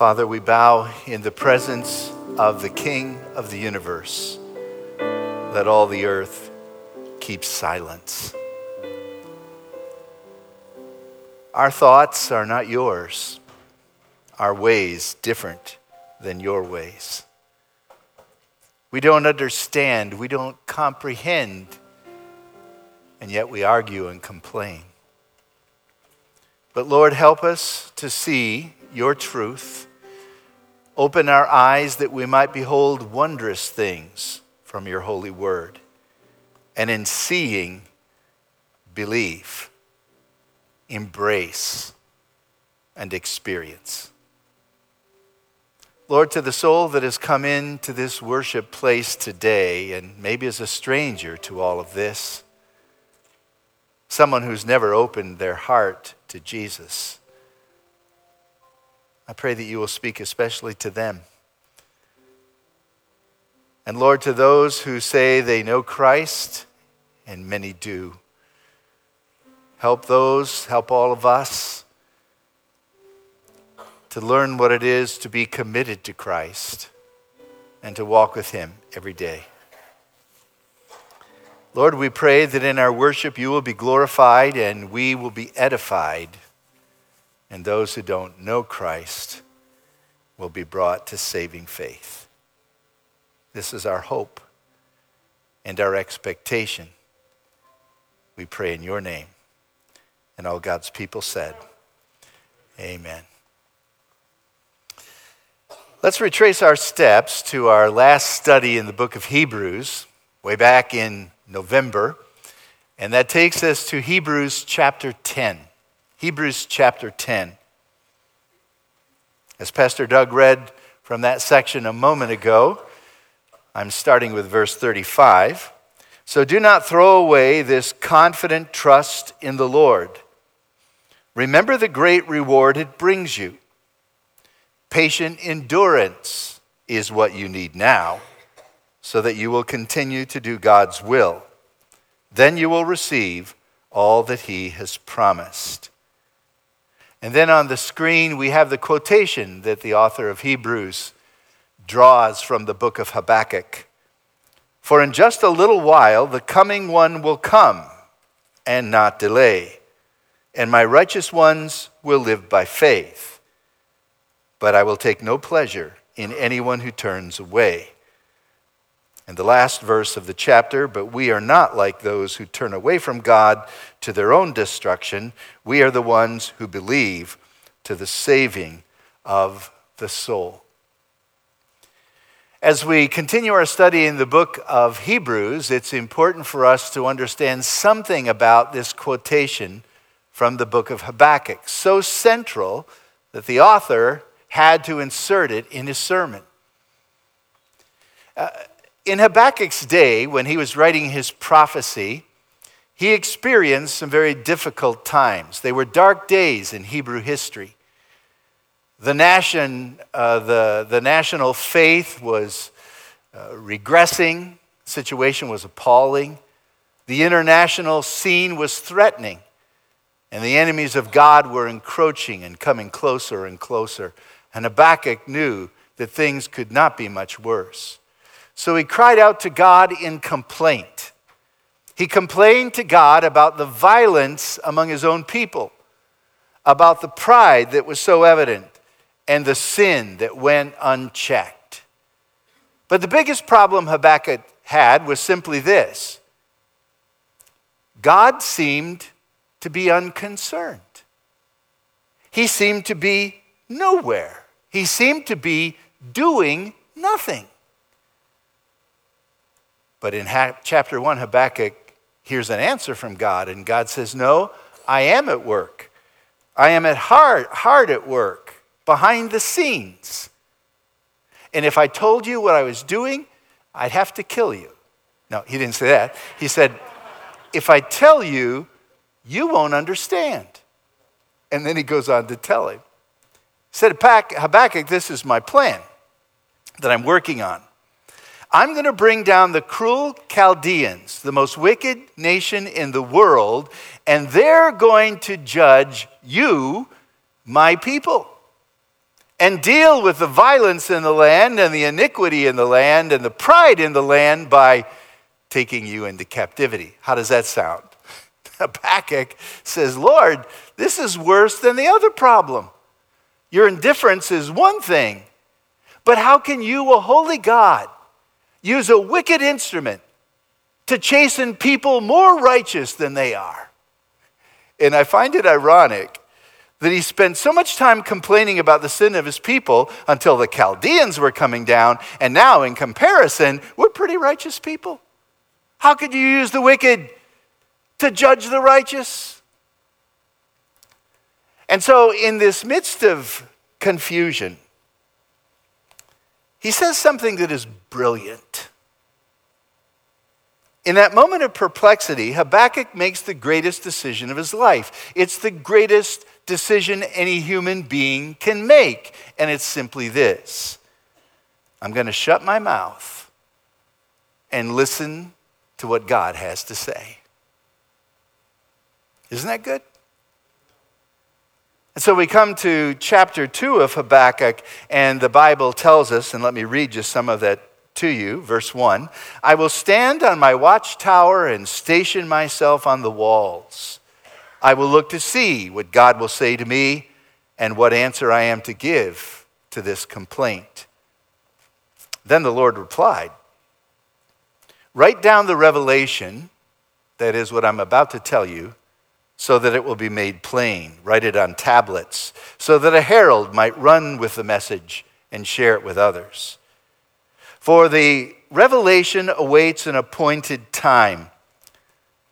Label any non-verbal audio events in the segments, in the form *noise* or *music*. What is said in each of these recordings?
Father, we bow in the presence of the King of the universe. Let all the earth keep silence. Our thoughts are not yours, our ways different than your ways. We don't understand, we don't comprehend, and yet we argue and complain. But Lord, help us to see your truth. Open our eyes that we might behold wondrous things from your holy word. And in seeing, believe, embrace, and experience. Lord, to the soul that has come into this worship place today and maybe is a stranger to all of this, someone who's never opened their heart to Jesus, I pray that you will speak especially to them. And Lord, to those who say they know Christ, and many do, help those, help all of us to learn what it is to be committed to Christ and to walk with Him every day. Lord, we pray that in our worship you will be glorified and we will be edified, and those who don't know Christ will be brought to saving faith. This is our hope and our expectation. We pray in your name. And all God's people said, Amen. Let's retrace our steps to our last study in the book of Hebrews, way back in November. And that takes us to Hebrews chapter 10. Hebrews chapter 10. As Pastor Doug read from that section a moment ago, I'm starting with verse 35. So do not throw away this confident trust in the Lord. Remember the great reward it brings you. Patient endurance is what you need now, so that you will continue to do God's will. Then you will receive all that He has promised. And then on the screen, we have the quotation that the author of Hebrews draws from the book of Habakkuk. For in just a little while, the coming one will come and not delay, and my righteous ones will live by faith but I will take no pleasure in anyone who turns away. And the last verse of the chapter, but we are not like those who turn away from God to their own destruction. We are the ones who believe to the saving of the soul. As we continue our study in the book of Hebrews, it's important for us to understand something about this quotation from the book of Habakkuk, so central that the author had to insert it in his sermon. Uh, in Habakkuk's day, when he was writing his prophecy, he experienced some very difficult times. They were dark days in Hebrew history. The, nation, uh, the, the national faith was uh, regressing, the situation was appalling. The international scene was threatening, and the enemies of God were encroaching and coming closer and closer. And Habakkuk knew that things could not be much worse. So he cried out to God in complaint. He complained to God about the violence among his own people, about the pride that was so evident, and the sin that went unchecked. But the biggest problem Habakkuk had was simply this God seemed to be unconcerned. He seemed to be nowhere. He seemed to be doing nothing. But in ha- chapter 1, Habakkuk hears an answer from God, and God says, No, I am at work. I am at hard, hard at work, behind the scenes. And if I told you what I was doing, I'd have to kill you. No, he didn't say that. He said, If I tell you, you won't understand. And then he goes on to tell him He said, Habakkuk, this is my plan that I'm working on. I'm going to bring down the cruel Chaldeans, the most wicked nation in the world, and they're going to judge you, my people. and deal with the violence in the land and the iniquity in the land and the pride in the land by taking you into captivity. How does that sound? *laughs* Habakkuk says, Lord, this is worse than the other problem. Your indifference is one thing, but how can you, a holy God, use a wicked instrument to chasten people more righteous than they are? And I find it ironic that he spent so much time complaining about the sin of his people until the Chaldeans were coming down, and now, in comparison, we're pretty righteous people. How could you use the wicked to judge the righteous? And so, in this midst of confusion, he says something that is brilliant. In that moment of perplexity, Habakkuk makes the greatest decision of his life. It's the greatest decision any human being can make, and it's simply this I'm going to shut my mouth and listen to what God has to say. Isn't that good? And so we come to chapter 2 of Habakkuk, and the Bible tells us, and let me read just some of that to you. Verse 1 I will stand on my watchtower and station myself on the walls. I will look to see what God will say to me and what answer I am to give to this complaint. Then the Lord replied Write down the revelation, that is what I'm about to tell you, so that it will be made plain. Write it on tablets, so that a herald might run with the message and share it with others. For the revelation awaits an appointed time.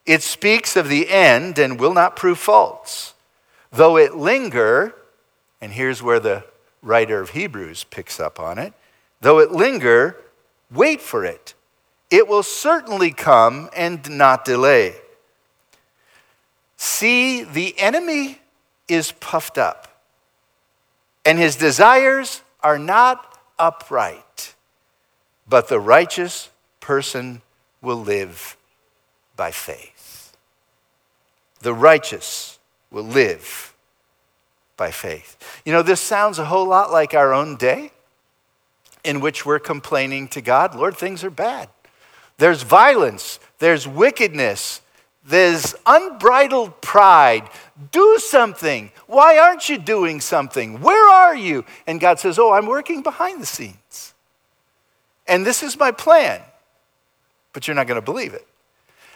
It speaks of the end and will not prove false. Though it linger, and here's where the writer of Hebrews picks up on it, though it linger, wait for it. It will certainly come and not delay. See, the enemy is puffed up, and his desires are not upright, but the righteous person will live by faith. The righteous will live by faith. You know, this sounds a whole lot like our own day in which we're complaining to God, Lord, things are bad. There's violence, there's wickedness, there's unbridled pride. Do something. Why aren't you doing something? Where are you? And God says, Oh, I'm working behind the scenes. And this is my plan. But you're not going to believe it.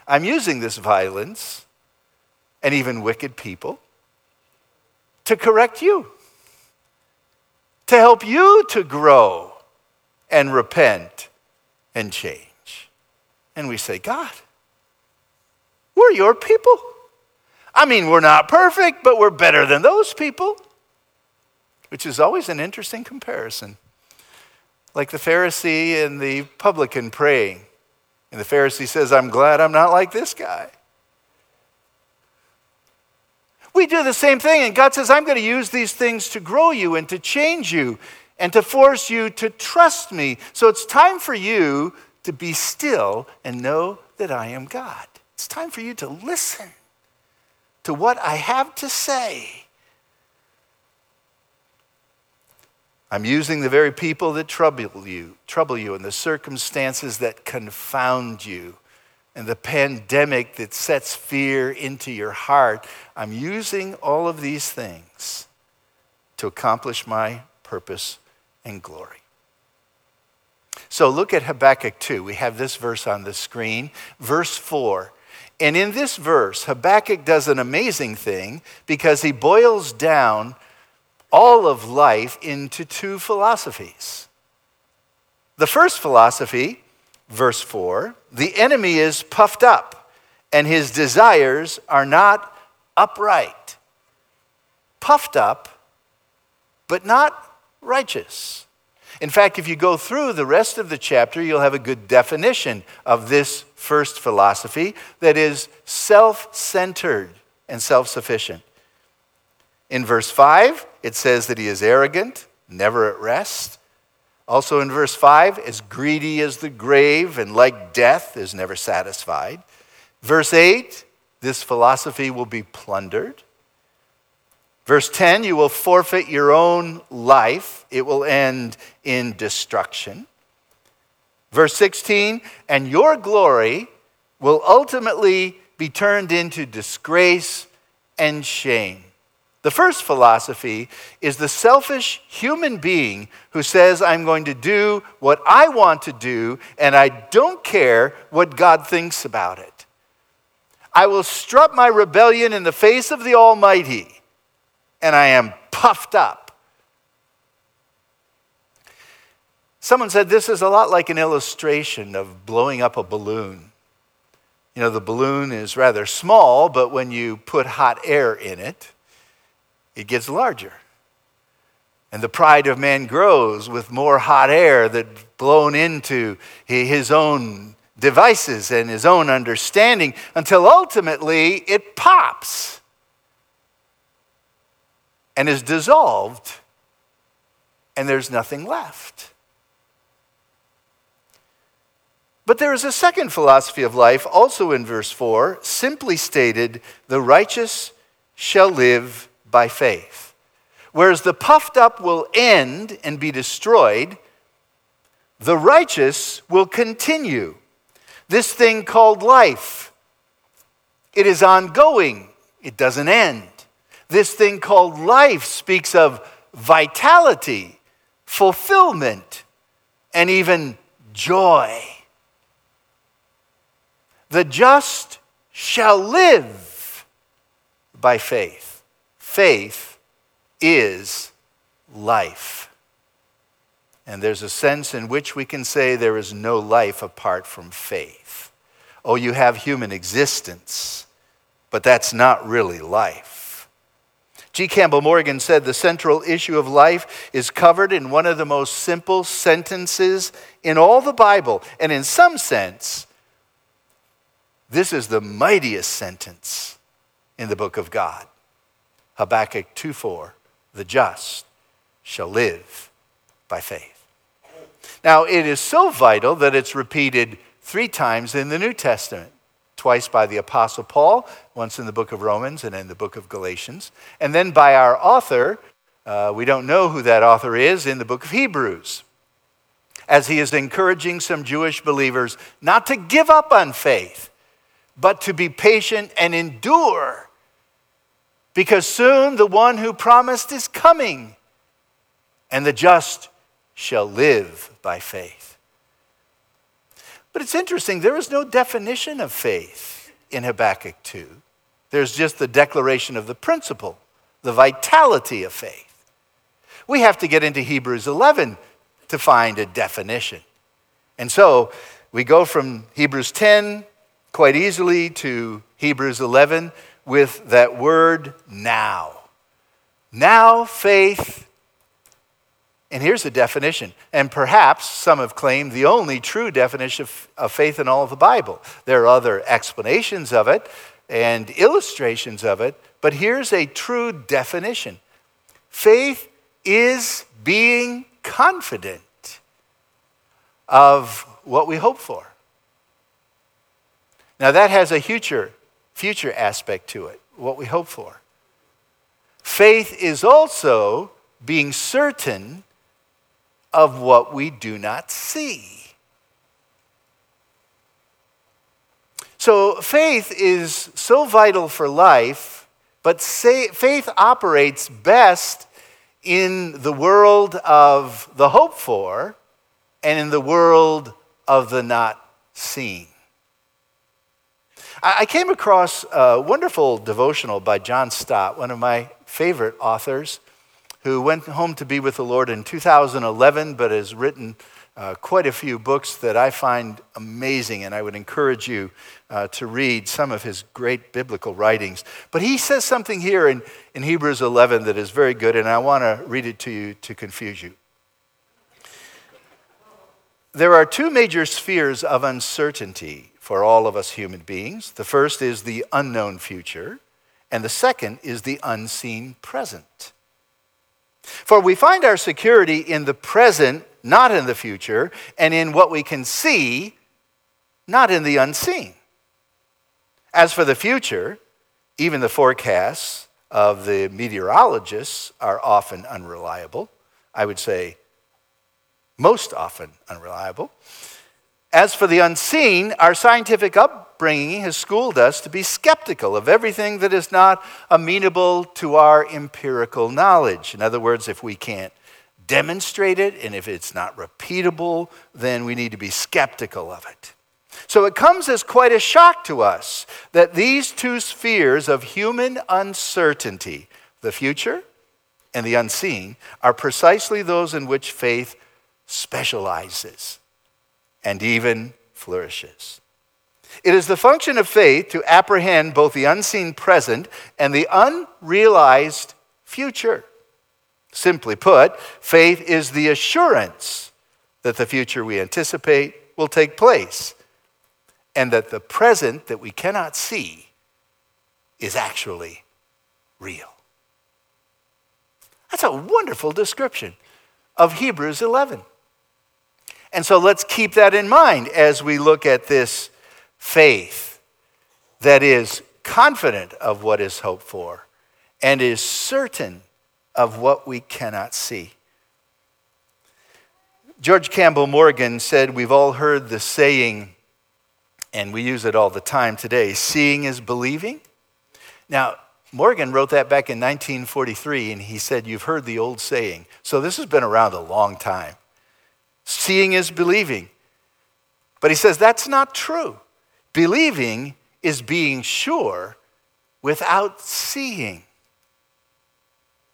I'm using this violence and even wicked people to correct you, to help you to grow and repent and change. And we say, God, we're your people. I mean, we're not perfect, but we're better than those people, which is always an interesting comparison. Like the Pharisee and the publican praying. And the Pharisee says, I'm glad I'm not like this guy. We do the same thing, and God says, I'm going to use these things to grow you and to change you and to force you to trust me. So it's time for you to be still and know that I am God. It's time for you to listen to what I have to say. I'm using the very people that trouble you, trouble you, and the circumstances that confound you, and the pandemic that sets fear into your heart. I'm using all of these things to accomplish my purpose and glory. So look at Habakkuk 2. We have this verse on the screen. Verse 4 and in this verse, Habakkuk does an amazing thing because he boils down all of life into two philosophies. The first philosophy, verse 4, the enemy is puffed up and his desires are not upright. Puffed up, but not righteous. In fact, if you go through the rest of the chapter, you'll have a good definition of this first philosophy that is self centered and self sufficient. In verse 5, it says that he is arrogant, never at rest. Also in verse 5, as greedy as the grave and like death is never satisfied. Verse 8, this philosophy will be plundered. Verse 10 you will forfeit your own life, it will end in destruction. Verse 16, and your glory will ultimately be turned into disgrace and shame. The first philosophy is the selfish human being who says, I'm going to do what I want to do, and I don't care what God thinks about it. I will strut my rebellion in the face of the Almighty, and I am puffed up. Someone said this is a lot like an illustration of blowing up a balloon. You know, the balloon is rather small, but when you put hot air in it, it gets larger. And the pride of man grows with more hot air that's blown into his own devices and his own understanding until ultimately it pops and is dissolved, and there's nothing left. But there is a second philosophy of life, also in verse 4, simply stated the righteous shall live by faith. Whereas the puffed up will end and be destroyed, the righteous will continue. This thing called life, it is ongoing, it doesn't end. This thing called life speaks of vitality, fulfillment, and even joy. The just shall live by faith. Faith is life. And there's a sense in which we can say there is no life apart from faith. Oh, you have human existence, but that's not really life. G. Campbell Morgan said the central issue of life is covered in one of the most simple sentences in all the Bible. And in some sense, this is the mightiest sentence in the book of God. Habakkuk 2:4, the just shall live by faith. Now, it is so vital that it's repeated three times in the New Testament twice by the Apostle Paul, once in the book of Romans and in the book of Galatians, and then by our author. Uh, we don't know who that author is in the book of Hebrews, as he is encouraging some Jewish believers not to give up on faith, but to be patient and endure. Because soon the one who promised is coming, and the just shall live by faith. But it's interesting, there is no definition of faith in Habakkuk 2. There's just the declaration of the principle, the vitality of faith. We have to get into Hebrews 11 to find a definition. And so we go from Hebrews 10 quite easily to Hebrews 11 with that word now. Now faith, and here's the definition, and perhaps some have claimed the only true definition of, of faith in all of the Bible. There are other explanations of it and illustrations of it, but here's a true definition faith is being confident of what we hope for. Now, that has a future, future aspect to it, what we hope for. Faith is also being certain of what we do not see. So, faith is so vital for life, but say, faith operates best in the world of the hope for and in the world of the not seen. I came across a wonderful devotional by John Stott, one of my favorite authors, who went home to be with the Lord in 2011, but has written uh, quite a few books that I find amazing, and I would encourage you uh, to read some of his great biblical writings. But he says something here in, in Hebrews 11 that is very good, and I want to read it to you to confuse you. There are two major spheres of uncertainty for all of us human beings. The first is the unknown future, and the second is the unseen present. For we find our security in the present, not in the future, and in what we can see, not in the unseen. As for the future, even the forecasts of the meteorologists are often unreliable. I would say most often unreliable. As for the unseen, our scientific upbringing has schooled us to be skeptical of everything that is not amenable to our empirical knowledge. In other words, if we can't demonstrate it and if it's not repeatable, then we need to be skeptical of it. So it comes as quite a shock to us that these two spheres of human uncertainty, the future and the unseen, are precisely those in which faith specializes and even flourishes. It is the function of faith to apprehend both the unseen present and the unrealized future. Simply put, faith is the assurance that the future we anticipate will take place and that the present that we cannot see is actually real. That's a wonderful description of Hebrews 11. And so let's keep that in mind as we look at this faith that is confident of what is hoped for and is certain of what we cannot see. George Campbell Morgan said, We've all heard the saying, and we use it all the time today seeing is believing. Now, Morgan wrote that back in 1943, and he said, You've heard the old saying. So this has been around a long time. Seeing is believing. But he says that's not true. Believing is being sure without seeing.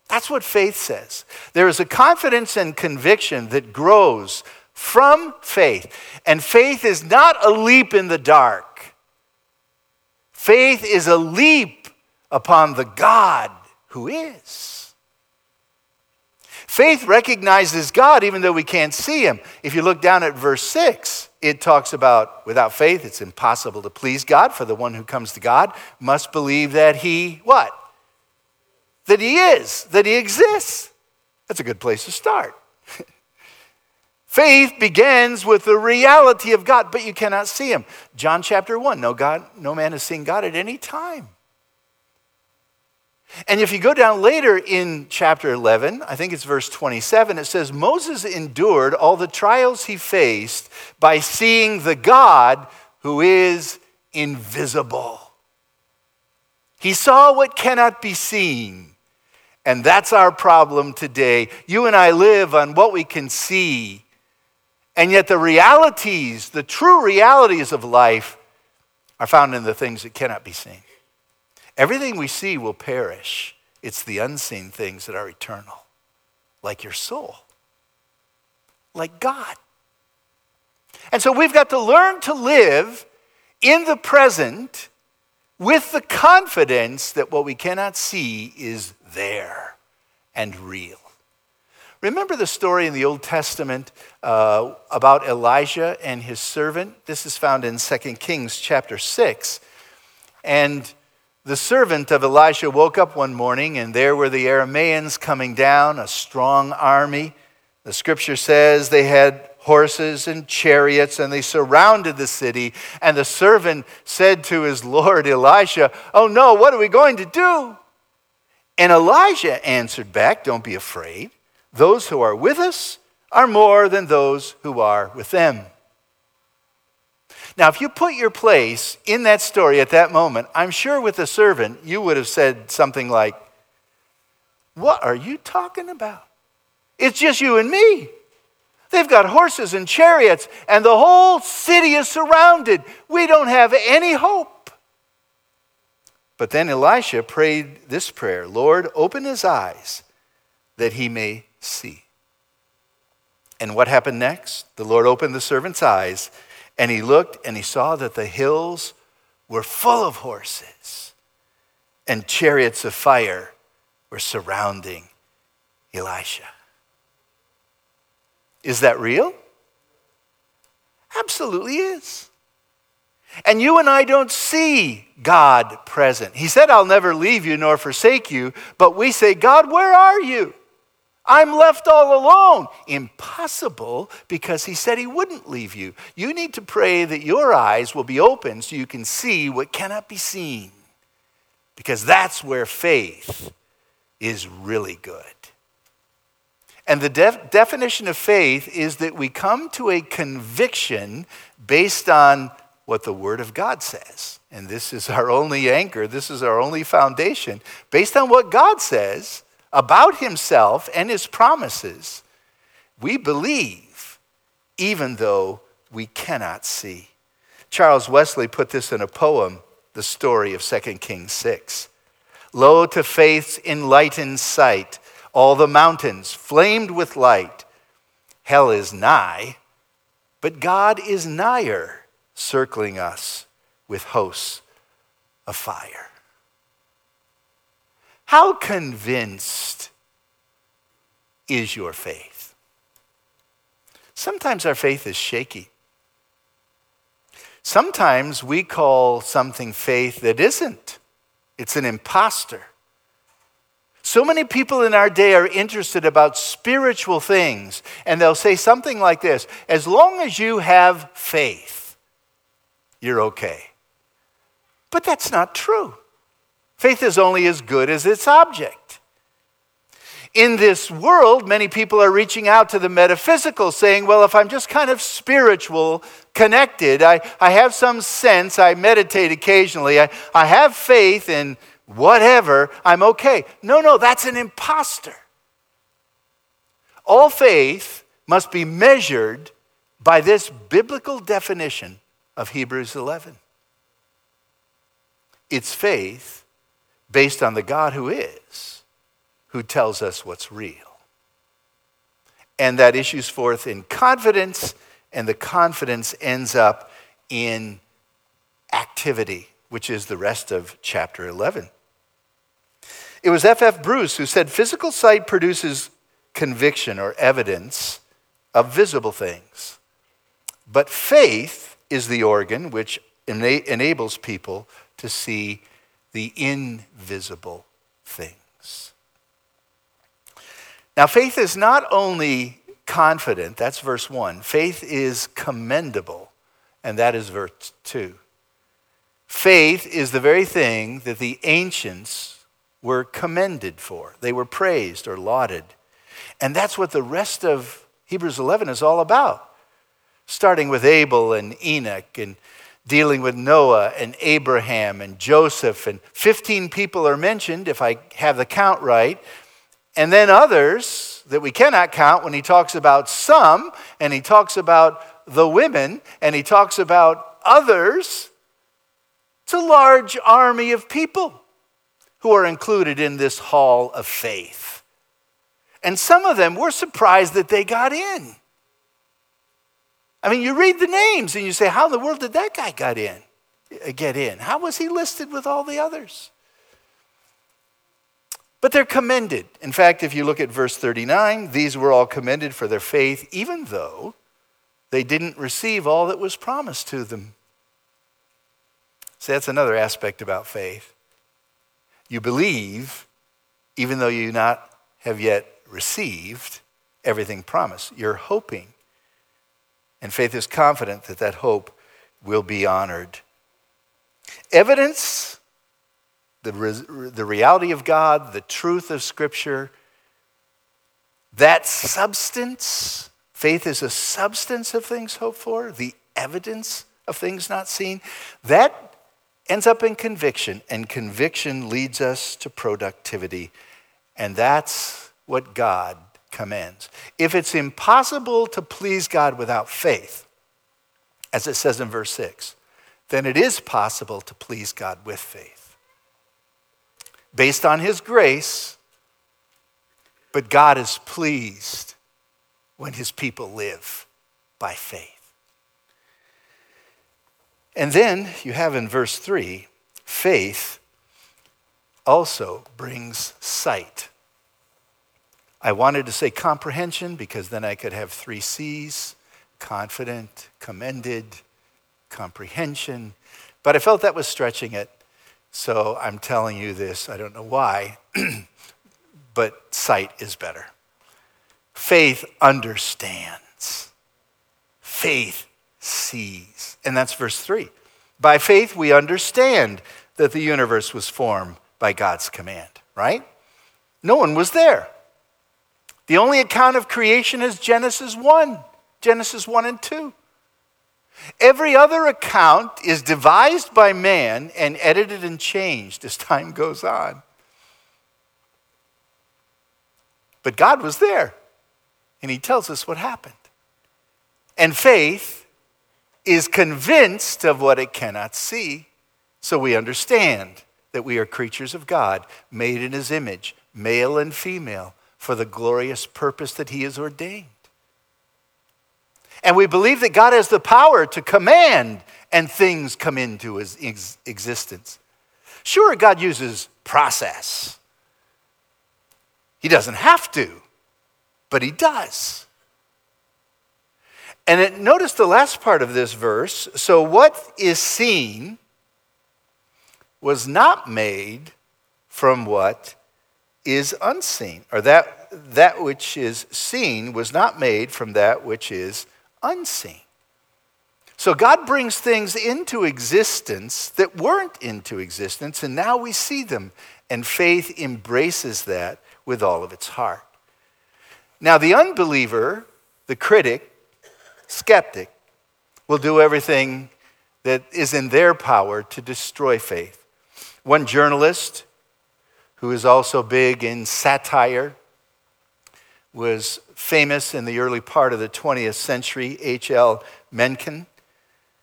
That's what faith says. There is a confidence and conviction that grows from faith. And faith is not a leap in the dark, faith is a leap upon the God who is. Faith recognizes God even though we can't see him. If you look down at verse 6, it talks about without faith it's impossible to please God for the one who comes to God must believe that he what? That he is, that he exists. That's a good place to start. *laughs* Faith begins with the reality of God, but you cannot see him. John chapter 1, no God, no man has seen God at any time. And if you go down later in chapter 11, I think it's verse 27, it says Moses endured all the trials he faced by seeing the God who is invisible. He saw what cannot be seen. And that's our problem today. You and I live on what we can see and yet, the realities, the true realities of life, are found in the things that cannot be seen. Everything we see will perish, it's the unseen things that are eternal, like your soul, like God. And so, we've got to learn to live in the present with the confidence that what we cannot see is there and real. Remember the story in the Old Testament uh, about Elijah and his servant? This is found in 2 Kings chapter 6. And the servant of Elisha woke up one morning, and there were the Arameans coming down, a strong army. The scripture says they had horses and chariots, and they surrounded the city. And the servant said to his Lord Elisha, Oh no, what are we going to do? And Elijah answered back, Don't be afraid. Those who are with us are more than those who are with them. Now, if you put your place in that story at that moment, I'm sure with the servant, you would have said something like, What are you talking about? It's just you and me. They've got horses and chariots, and the whole city is surrounded. We don't have any hope. But then Elisha prayed this prayer Lord, open his eyes that he may see. And what happened next? The Lord opened the servant's eyes, and he looked and he saw that the hills were full of horses, and chariots of fire were surrounding Elisha. Is that real? Absolutely is. And you and I don't see God present. He said, I'll never leave you nor forsake you, but we say, God, where are you? I'm left all alone. Impossible because he said he wouldn't leave you. You need to pray that your eyes will be open so you can see what cannot be seen. because that's where faith is really good. And the def- definition of faith is that we come to a conviction based on what the Word of God says. And this is our only anchor, this is our only foundation. Based on what God says about Himself and His promises, we believe even though we cannot see. Charles Wesley put this in a poem, the story of 2 Kings 6. Lo, to faith's enlightened sight, all the mountains flamed with light. Hell is nigh, but God is nigher, circling us with hosts of fire. How convinced is your faith? Sometimes our faith is shaky. Sometimes we call something faith that isn't. It's an impostor. So many people in our day are interested about spiritual things, and they'll say something like this As long as you have faith, you're okay. But that's not true. Faith is only as good as its object. In this world, many people are reaching out to the metaphysical, saying, Well, if I'm just kind of spiritual, connected, I, I have some sense, I meditate occasionally, I, I have faith in whatever, I'm okay. No, no, that's an impostor. All faith must be measured by this biblical definition of Hebrews 11. It's faith based on the God who is, who tells us what's real. And that issues forth in confidence, and the confidence ends up in activity, which is the rest of chapter 11. It was F.F. F. Bruce who said physical sight produces conviction or evidence of visible things. But faith is the organ which ena- enables people to see the invisible things. Now, faith is not only confident, that's verse 1. Faith is commendable, and that is verse 2. Faith is the very thing that the ancients were commended for, they were praised or lauded. And that's what the rest of Hebrews 11 is all about. Starting with Abel and Enoch and dealing with Noah and Abraham and Joseph, and 15 people are mentioned, if I have the count right. And then others that we cannot count when he talks about some, and he talks about the women, and he talks about others. It's a large army of people who are included in this hall of faith. And some of them were surprised that they got in. I mean, you read the names and you say, How in the world did that guy get in? Uh, get in? How was he listed with all the others? But they're commended. In fact, if you look at verse 39, these were all commended for their faith, even though they didn't receive all that was promised to them. See, that's another aspect about faith. You believe, even though you not have yet received everything promised. You're hoping. And faith is confident that that hope will be honored. Evidence, the, the reality of God, the truth of Scripture, that substance, faith is a substance of things hoped for, the evidence of things not seen. That ends up in conviction, and conviction leads us to productivity. And that's what God commands. If it's impossible to please God without faith, as it says in verse 6, then it is possible to please God with faith. Based on His grace, but God is pleased when His people live by faith. And then you have in verse 3 faith also brings sight. I wanted to say comprehension because then I could have three C's confident, commended, comprehension. But I felt that was stretching it. So I'm telling you this. I don't know why, *clears throat* but sight is better. Faith understands. Faith sees. And that's verse 3. By faith, we understand that the universe was formed by God's command, right? No one was there. The only account of creation is Genesis 1, Genesis 1 and 2. Every other account is devised by man and edited and changed as time goes on. But God was there, and He tells us what happened. And faith is convinced of what it cannot see, so we understand that we are creatures of God, made in His image, male and female, for the glorious purpose that He has ordained. And we believe that God has the power to command and things come into his ex- existence. Sure, God uses process. He doesn't have to, but he does. And it, notice the last part of this verse. So, what is seen was not made from what is unseen, or that, that which is seen was not made from that which is unseen. So God brings things into existence that weren't into existence, and now we see them, and faith embraces that with all of its heart. Now, the unbeliever, the critic, skeptic, will do everything that is in their power to destroy faith. One journalist, who is also big in satire, was famous in the early part of the 20th century, H.L. Mencken,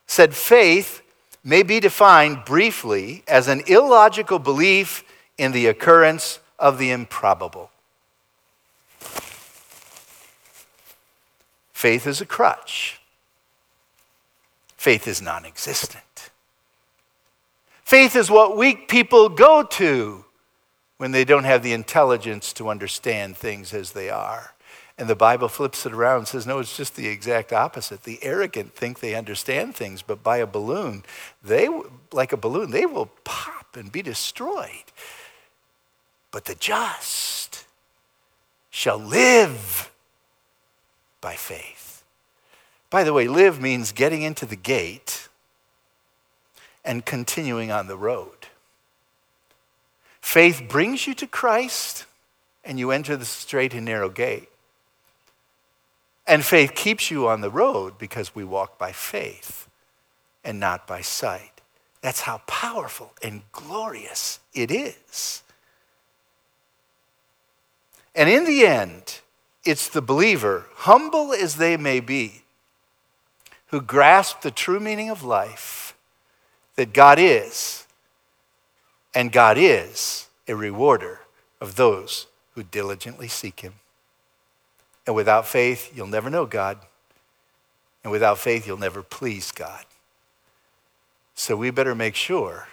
said faith may be defined briefly as an illogical belief in the occurrence of the improbable. Faith is a crutch. Faith is non existent. Faith is what weak people go to when they don't have the intelligence to understand things as they are. And the Bible flips it around and says, no, it's just the exact opposite. The arrogant think they understand things, but by a balloon, they, like a balloon, they will pop and be destroyed. But the just shall live by faith. By the way, live means getting into the gate and continuing on the road. Faith brings you to Christ, and you enter the straight and narrow gate. And faith keeps you on the road because we walk by faith and not by sight. That's how powerful and glorious it is. And in the end, it's the believer, humble as they may be, who grasp the true meaning of life that God is and God is a rewarder of those who diligently seek him. And without faith, you'll never know God. And without faith, you'll never please God. So we better make sure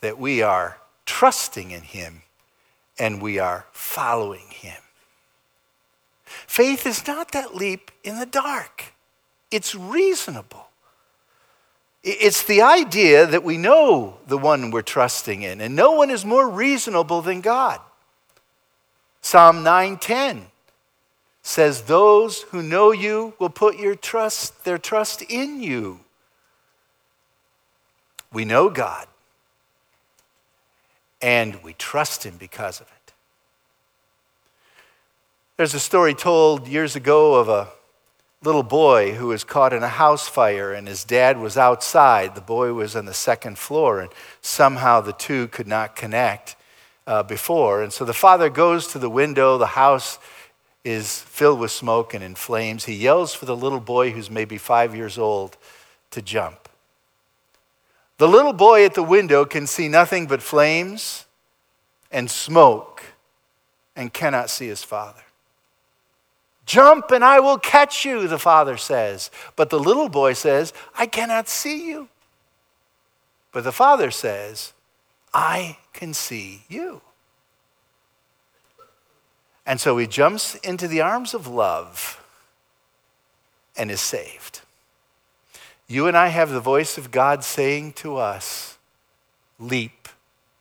that we are trusting in him and we are following him. Faith is not that leap in the dark, it's reasonable. It's the idea that we know the one we're trusting in, and no one is more reasonable than God. Psalm 9:10 says, "Those who know you will put your trust, their trust in you." We know God, and we trust Him because of it. There's a story told years ago of a little boy who was caught in a house fire and his dad was outside. The boy was on the second floor, and somehow the two could not connect uh, before. And so the father goes to the window. The house is filled with smoke and in flames. He yells for the little boy, who's maybe five years old, to jump. The little boy at the window can see nothing but flames and smoke and cannot see his father. Jump and I will catch you, the father says. But the little boy says, I cannot see you. But the father says, I can see you. And so he jumps into the arms of love and is saved. You and I have the voice of God saying to us, Leap,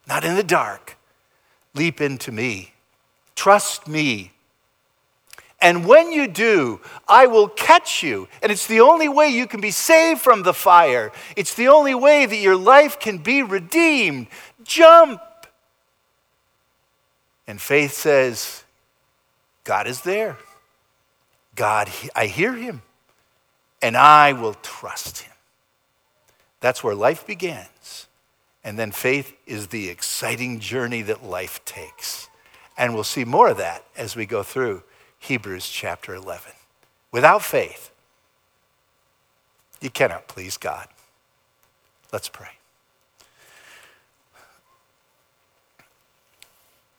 not in the dark, leap into me. Trust me. And when you do, I will catch you. And it's the only way you can be saved from the fire. It's the only way that your life can be redeemed. Jump. And faith says, God is there. God, I hear him, and I will trust him. That's where life begins. And then faith is the exciting journey that life takes. And we'll see more of that as we go through Hebrews chapter 11. Without faith, you cannot please God. Let's pray.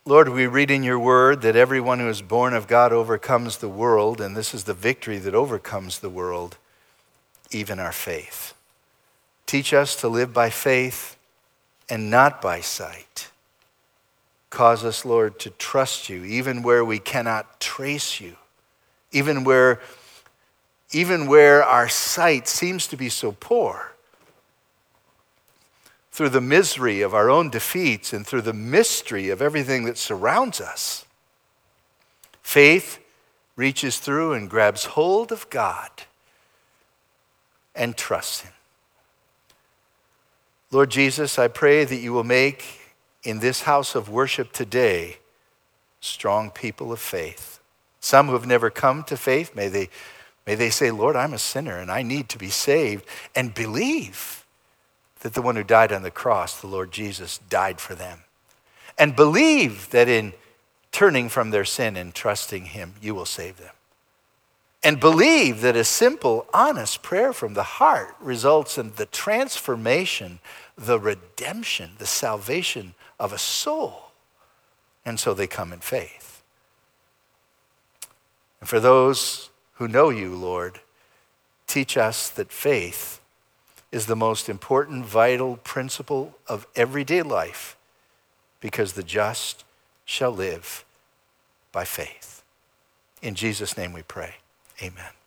Lord, we read in your word that everyone who is born of God overcomes the world, and this is the victory that overcomes the world, even our faith. Teach us to live by faith and not by sight. Cause us, Lord, to trust you, even where we cannot trace you, even where, even where our sight seems to be so poor through the misery of our own defeats and through the mystery of everything that surrounds us, faith reaches through and grabs hold of God and trusts Him. Lord Jesus, I pray that you will make in this house of worship today strong people of faith. Some who have never come to faith, may they, may they say, Lord, I'm a sinner and I need to be saved, and believe that the one who died on the cross, the Lord Jesus, died for them. And believe that in turning from their sin and trusting Him, you will save them. And believe that a simple, honest prayer from the heart results in the transformation, the redemption, the salvation of a soul. And so they come in faith. And for those who know you, Lord, teach us that faith is the most important, vital principle of everyday life because the just shall live by faith. In Jesus' name we pray. Amen.